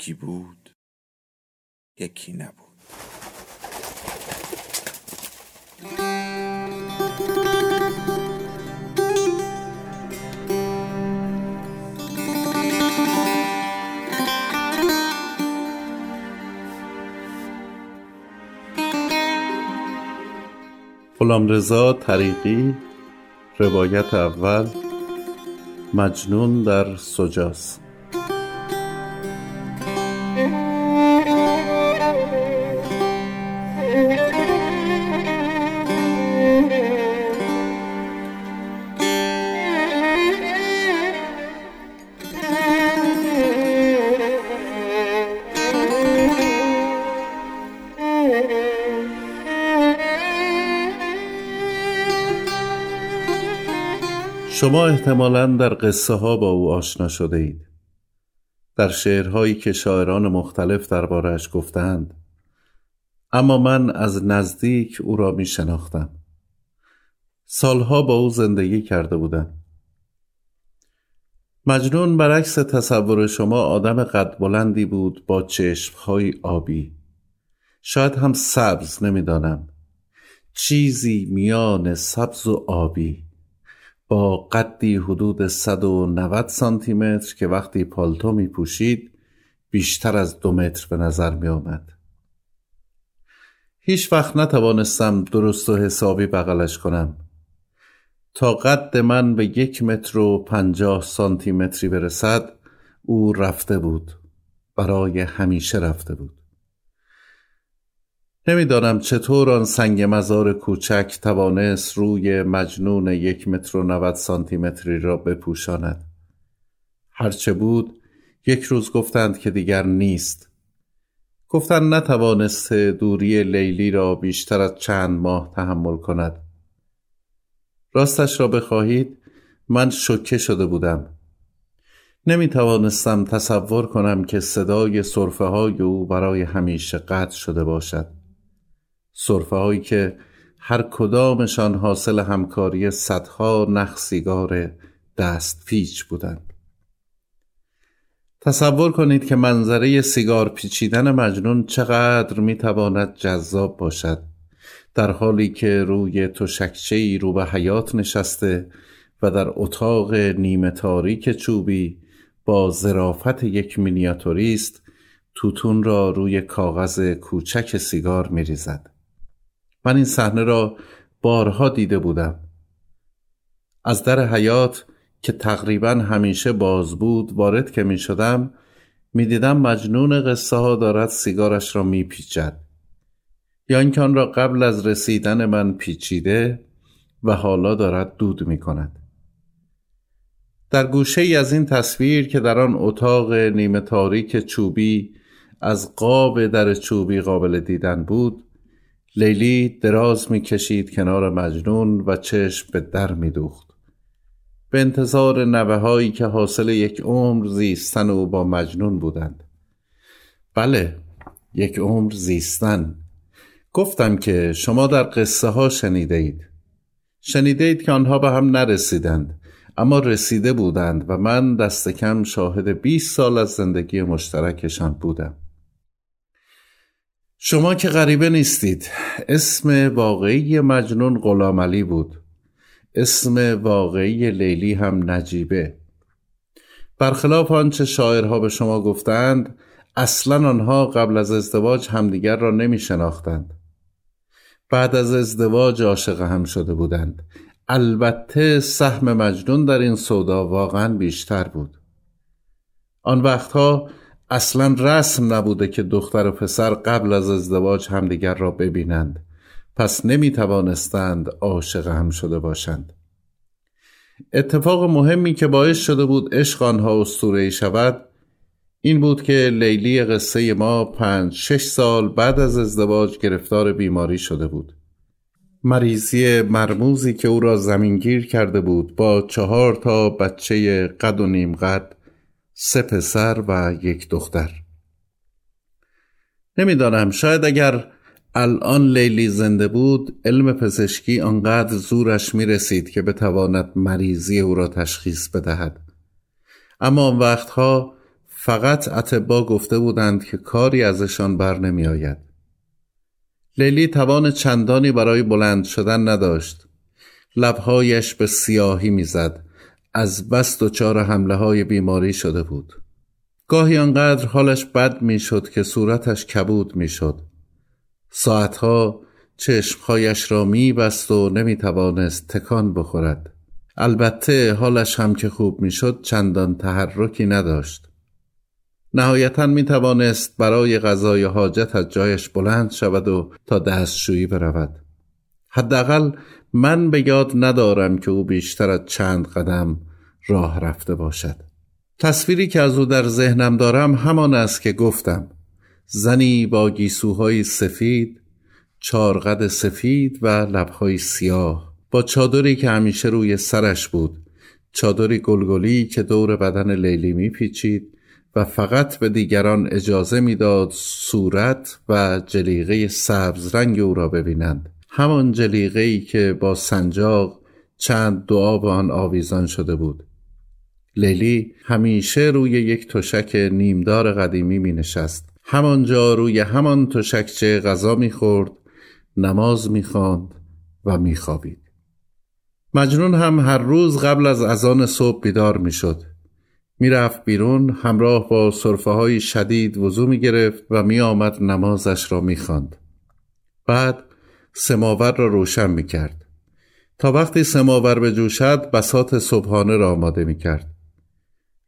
یکی بود یکی نبود. غلام رضا طریقی روایت اول مجنون در سجاس شما احتمالا در قصه ها با او آشنا شده اید در شعرهایی که شاعران مختلف دربارهش گفتند اما من از نزدیک او را می شناختم سالها با او زندگی کرده بودم. مجنون برعکس تصور شما آدم قد بلندی بود با چشمهای آبی. شاید هم سبز نمی‌دانم. چیزی میان سبز و آبی. با قدی حدود 190 سانتی متر که وقتی پالتو می پوشید بیشتر از دو متر به نظر می آمد. هیچ وقت نتوانستم درست و حسابی بغلش کنم. تا قد من به یک متر و پنجاه سانتی متری برسد او رفته بود. برای همیشه رفته بود. نمی‌دانم چطور آن سنگ مزار کوچک توانست روی مجنون یک متر و نود سانتی متری را بپوشاند. هرچه بود یک روز گفتند که دیگر نیست. گفتند نتوانست دوری لیلی را بیشتر از چند ماه تحمل کند. راستش را بخواهید من شکه شده بودم. نمی توانستم تصور کنم که صدای صرفه های او برای همیشه قطع شده باشد. صرفه هایی که هر کدامشان حاصل همکاری صدها نخ سیگار دست پیچ بودند. تصور کنید که منظره سیگار پیچیدن مجنون چقدر می‌تواند جذاب باشد. در حالی که روی تشکچه رو به حیات نشسته و در اتاق نیمه تاریک چوبی با ظرافت یک مینیاتوریست توتون را روی کاغذ کوچک سیگار میریزد. من این صحنه را بارها دیده بودم. از در حیات که تقریبا همیشه باز بود وارد که می شدم می دیدم مجنون قصه ها دارد سیگارش را می پیچد. یا اینکه آن را قبل از رسیدن من پیچیده و حالا دارد دود می کند. در گوشه ای از این تصویر که در آن اتاق نیمه تاریک چوبی از قاب در چوبی قابل دیدن بود لیلی دراز می کشید کنار مجنون و چشم به در می دوخت. به انتظار نوه هایی که حاصل یک عمر زیستن او با مجنون بودند. بله یک عمر زیستن گفتم که شما در قصه ها شنیده اید شنیده اید که آنها به هم نرسیدند اما رسیده بودند و من دست کم شاهد 20 سال از زندگی مشترکشان بودم شما که غریبه نیستید. اسم واقعی مجنون غلام علی بود. اسم واقعی لیلی هم نجیبه. برخلاف آنچه شاعرها به شما گفتند اصلا آنها قبل از ازدواج همدیگر را نمی شناختند بعد از ازدواج عاشق هم شده بودند. البته سهم مجنون در این سودا واقعا بیشتر بود. آن وقتها اصلا رسم نبوده که دختر و پسر قبل از ازدواج همدیگر را ببینند. پس نمی توانستند عاشق هم شده باشند. اتفاق مهمی که باعث شده بود عشق آنها اسطوره‌ای شود این بود که لیلی قصه ما پنج شش سال بعد از ازدواج گرفتار بیماری شده بود. مریضی مرموزی که او را زمینگیر کرده بود با چهار تا بچه قد و نیم قد سه پسر و یک دختر. نمی‌دانم شاید اگر الان لیلی زنده بود علم پزشکی آنقدر زورش می رسید که بتواند مریضی او را تشخیص بدهد. اما آن وقتها فقط اتبا گفته بودند که کاری ازشان بر نمی آید. لیلی توان چندانی برای بلند شدن نداشت. لبهایش به سیاهی می‌زد. از بس دچار حمله های بیماری شده بود. گاهی آنقدر حالش بد می‌شد که صورتش کبود می‌شد. ساعتها چشمهایش را میبست و نمی‌توانست تکان بخورد. البته حالش هم که خوب می‌شد چندان تحرکی نداشت. نهایتا می توانست برای غذای حاجت از جایش بلند شود و تا دستشویی برود. حداقل من به یاد ندارم که او بیشتر از چند قدم راه رفته باشد. تصویری که از او در ذهنم دارم همان است که گفتم زنی با گیسوهای سفید چارقد سفید و لبهای سیاه. با چادری که همیشه روی سرش بود چادری گلگلی که دور بدن لیلی میپیچید و فقط به دیگران اجازه می‌داد صورت و جلیقه سبز رنگ او را ببینند. همان جلیقه ای که با سنجاق چند دعا به آن آویزان شده بود لیلی همیشه روی یک تشک نیمدار قدیمی می نشست همانجا روی همان تشکچه غذا می خورد نماز می خواند و می خوابید. مجنون هم هر روز قبل از اذان صبح بیدار می شد می‌رفت بیرون همراه با صرفه های شدید وضو می گرفت و می آمد نمازش را می خاند. بعد سماور را روشن می کرد. تا وقتی سماور به جوشد بسات صبحانه را آماده می کرد.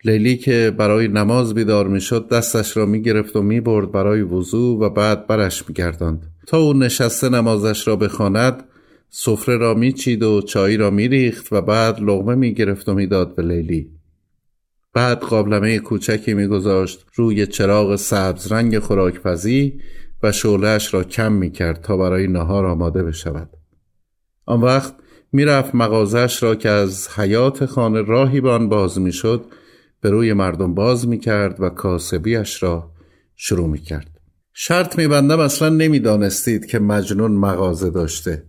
لیلی که برای نماز بیدار می شد دستش را می گرفت و می برد برای وضو و بعد برش می گردند. تا او نشسته نمازش را بخواند سفره را می چید و چایی را می ریخت و بعد لغمه می گرفت و می داد به لیلی. بعد قابلمه کوچکی میگذاشت روی چراغ سبز رنگ خوراکپزی و شعلهاش را کم می‌کرد تا برای نهار آماده بشود. آن وقت می‌رفت مغازش را که از حیات خانه راهی به آن باز می‌شد به روی مردم باز می‌کرد و کاسبیش را شروع می‌کرد. شرط میبندم اصلا نمی‌دانستید که مجنون مغازه داشته.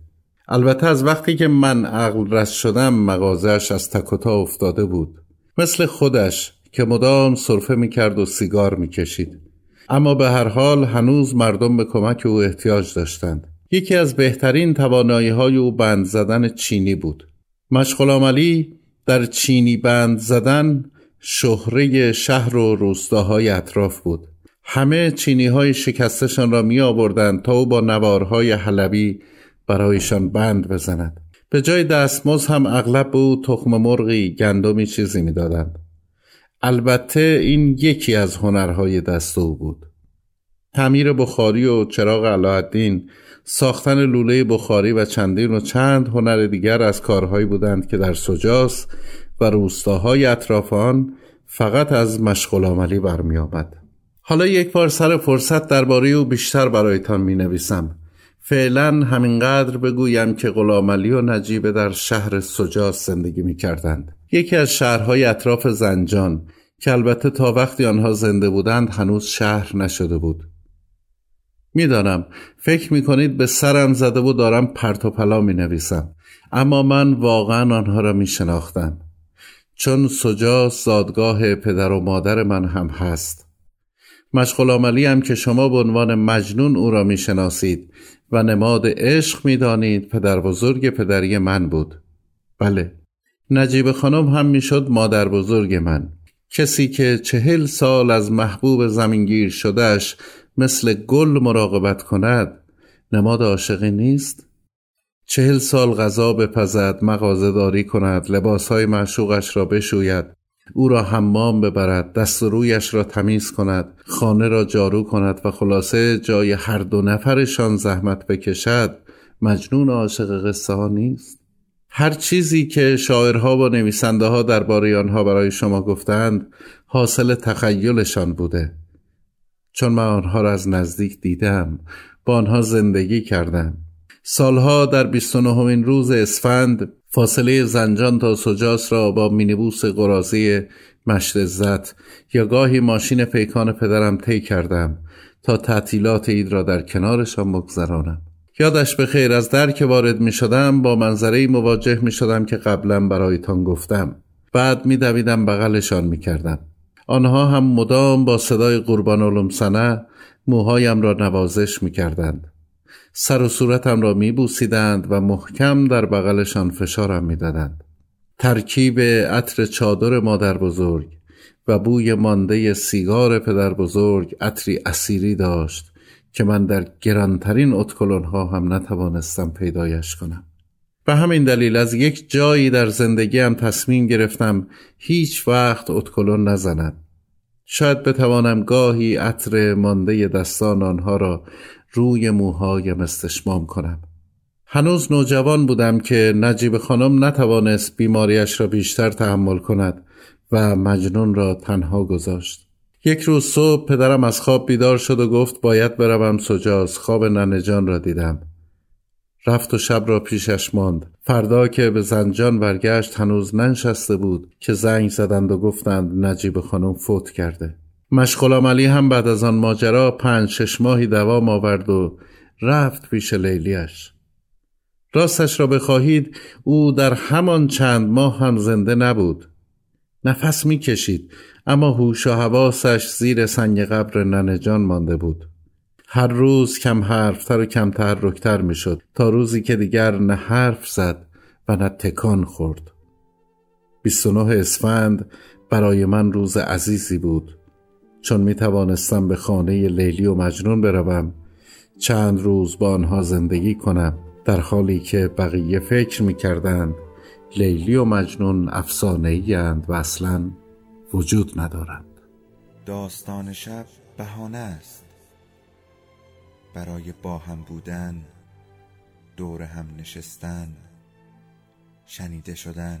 البته از وقتی که من عقل رست شدم مغازش از تکوتا افتاده بود. مثل خودش که مدام صرفه می‌کرد و سیگار می‌کشید. اما به هر حال هنوز مردم به کمک او احتیاج داشتند. یکی از بهترین توانایی های او بند زدن چینی بود. مشغل عملی در چینی بند زدن شهره شهر و روستاهای اطراف بود. همه چینی های شکستشان را می آوردند تا او با نوارهای حلبی برایشان بند بزند. به جای دستمز هم اغلب به او تخم مرغی گندمی چیزی می‌دادند. البته این یکی از هنرهای دست او بود تعمیر بخاری و چراغ علاءالدین ساختن لوله بخاری و چندین و چند هنر دیگر از کارهایی بودند که در سجاس و روستاهای اطراف آن فقط از مشغول عملی برمی آمد. حالا یک بار سر فرصت درباره او بیشتر برایتان می نویسم فعلا همینقدر بگویم که غلامعلی و نجیبه در شهر سجاس زندگی می کردند. یکی از شهرهای اطراف زنجان که البته تا وقتی آنها زنده بودند هنوز شهر نشده بود. می‌دانم فکر می کنید به سرم زده و دارم پرت و پلا می نویسم اما من واقعا آنها را می شناختم چون سجاس زادگاه پدر و مادر من هم هست مشغل عملی هم که شما به عنوان مجنون او را می شناسید و نماد عشق می دانید پدر بزرگ پدری من بود. بله. نجیب خانم هم می‌شد مادر بزرگ من. کسی که چهل سال از محبوب زمینگیر شدهش مثل گل مراقبت کند نماد عاشقی نیست؟ چهل سال غذا بپزد مغازه داری کند لباسهای معشوقش را بشوید. او را حمام ببرد دست رویش را تمیز کند خانه را جارو کند و خلاصه جای هر دو نفرشان زحمت بکشد مجنون عاشق قصه ها نیست. هر چیزی که شاعرها و نویسنده ها درباره آنها برای شما گفتند حاصل تخیلشان بوده. چون من آنها را از نزدیک دیدم با آنها زندگی کردم. سالها در 29 روز اسفند فاصله زنجان تا سجاس را با مینیبوس قرازی مشت عزت یا گاهی ماشین پیکان پدرم طی کردم تا تعطیلات اید را در کنارشان بگذرانم. یادش به خیر از در که وارد می شدم با منظره مواجه می شدم که قبلا برایتان گفتم. بعد می دویدم بغلشان می کردم. آنها هم مدام با صدای قربان علوم سنه موهایم را نوازش می کردند. سر و صورتم را می بوسیدند و محکم در بغلشان فشارم می دادند. ترکیب عطر چادر مادر بزرگ و بوی مانده سیگار پدر بزرگ عطری اسیری داشت که من در گرانترین اتکلون ها هم نتوانستم پیدایش کنم به همین دلیل از یک جایی در زندگیم تصمیم گرفتم هیچ وقت اتکلون نزنم شاید بتوانم گاهی عطر مانده دستان آنها را روی موهایم استشمام کنم. هنوز نوجوان بودم که نجیب خانم نتوانست بیماریش را بیشتر تحمل کند و مجنون را تنها گذاشت. یک روز صبح پدرم از خواب بیدار شد و گفت باید بروم سجاز خواب ننجان را دیدم. رفت و شب را پیشش ماند. فردا که به زنجان برگشت هنوز ننشسته بود که زنگ زدند و گفتند نجیب خانم فوت کرده. مشغل عملی هم بعد از آن ماجرا پنج شش ماهی دوام آورد و رفت پیش لیلیش. راستش را بخواهید او در همان چند ماه هم زنده نبود. نفس می‌کشید اما هوش و حواسش زیر سنگ قبر ننجان مانده بود. هر روز کم حرفتر و کم تحرکتر می‌شد تا روزی که دیگر نه حرف زد و نه تکان خورد. 29 اسفند برای من روز عزیزی بود. چون می توانستم به خانه لیلی و مجنون بروم چند روز با آنها زندگی کنم در حالی که بقیه فکر می کردند لیلی و مجنون افسانه اند و اصلا وجود ندارند. داستان شب بهانه است. برای با هم بودن دور هم نشستن شنیده شدن.